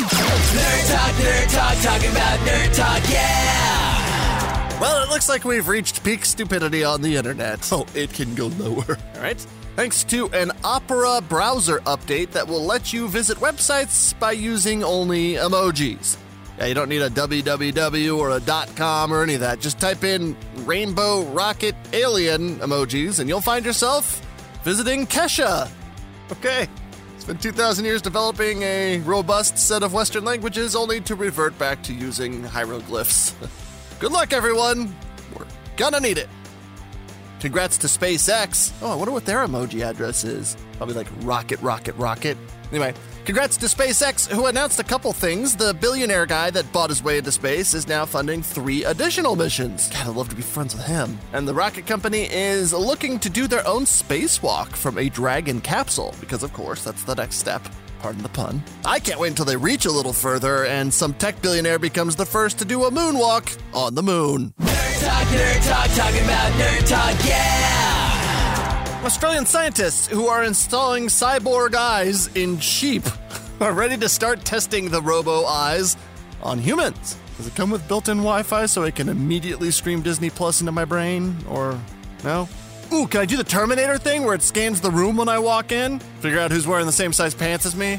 Nerd Talk, Nerd Talk, talking about Nerd Talk, yeah! Well, it looks like we've reached peak stupidity on the internet. Oh, it can go lower. All right. Thanks to an Opera browser update that will let you visit websites by using only emojis. Yeah, you don't need a www or a .com or any of that. Just type in rainbow rocket alien emojis and you'll find yourself visiting Kesha. Okay. Been 2,000 years developing a robust set of Western languages only to revert back to using hieroglyphs. Good luck, everyone. We're gonna need it. Congrats to SpaceX. Oh, I wonder what their emoji address is. Probably like rocket, rocket, rocket. Anyway, congrats to SpaceX, who announced a couple things. The billionaire guy that bought his way into space is now funding three additional missions. God, I'd love to be friends with him. And the rocket company is looking to do their own spacewalk from a Dragon capsule, because of course, that's the next step. Pardon the pun. I can't wait until they reach a little further and some tech billionaire becomes the first to do a moonwalk on the moon. Nerd Talk, Nerd Talk, talking about Nerd Talk, yeah! Australian scientists who are installing cyborg eyes in sheep are ready to start testing the robo eyes on humans. Does it come with built in Wi Fi so it can immediately stream Disney Plus into my brain? Or no? Ooh, can I do the Terminator thing where it scans the room when I walk in? Figure out who's wearing the same size pants as me?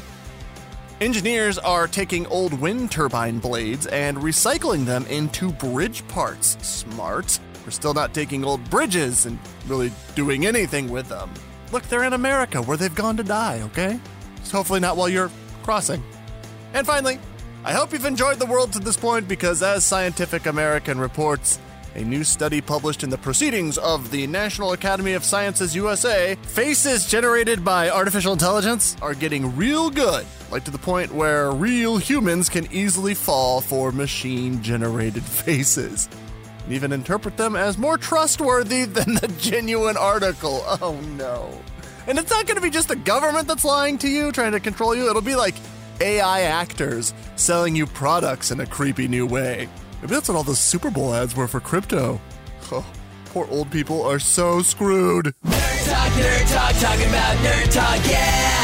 Engineers are taking old wind turbine blades and recycling them into bridge parts. Smart. We're still not taking old bridges and really doing anything with them. Look, they're in America where they've gone to die, okay? Just hopefully not while you're crossing. And finally, I hope you've enjoyed the world to this point because, as Scientific American reports, a new study published in the Proceedings of the National Academy of Sciences USA, faces generated by artificial intelligence are getting real good, like to the point where real humans can easily fall for machine generated faces. And even interpret them as more trustworthy than the genuine article. Oh no. And it's not going to be just the government that's lying to you, trying to control you. It'll be like AI actors selling you products in a creepy new way. Maybe that's what all the Super Bowl ads were for crypto. Oh, poor old people are so screwed. Nerd Talk, Nerd Talk, talking about Nerd Talk, yeah!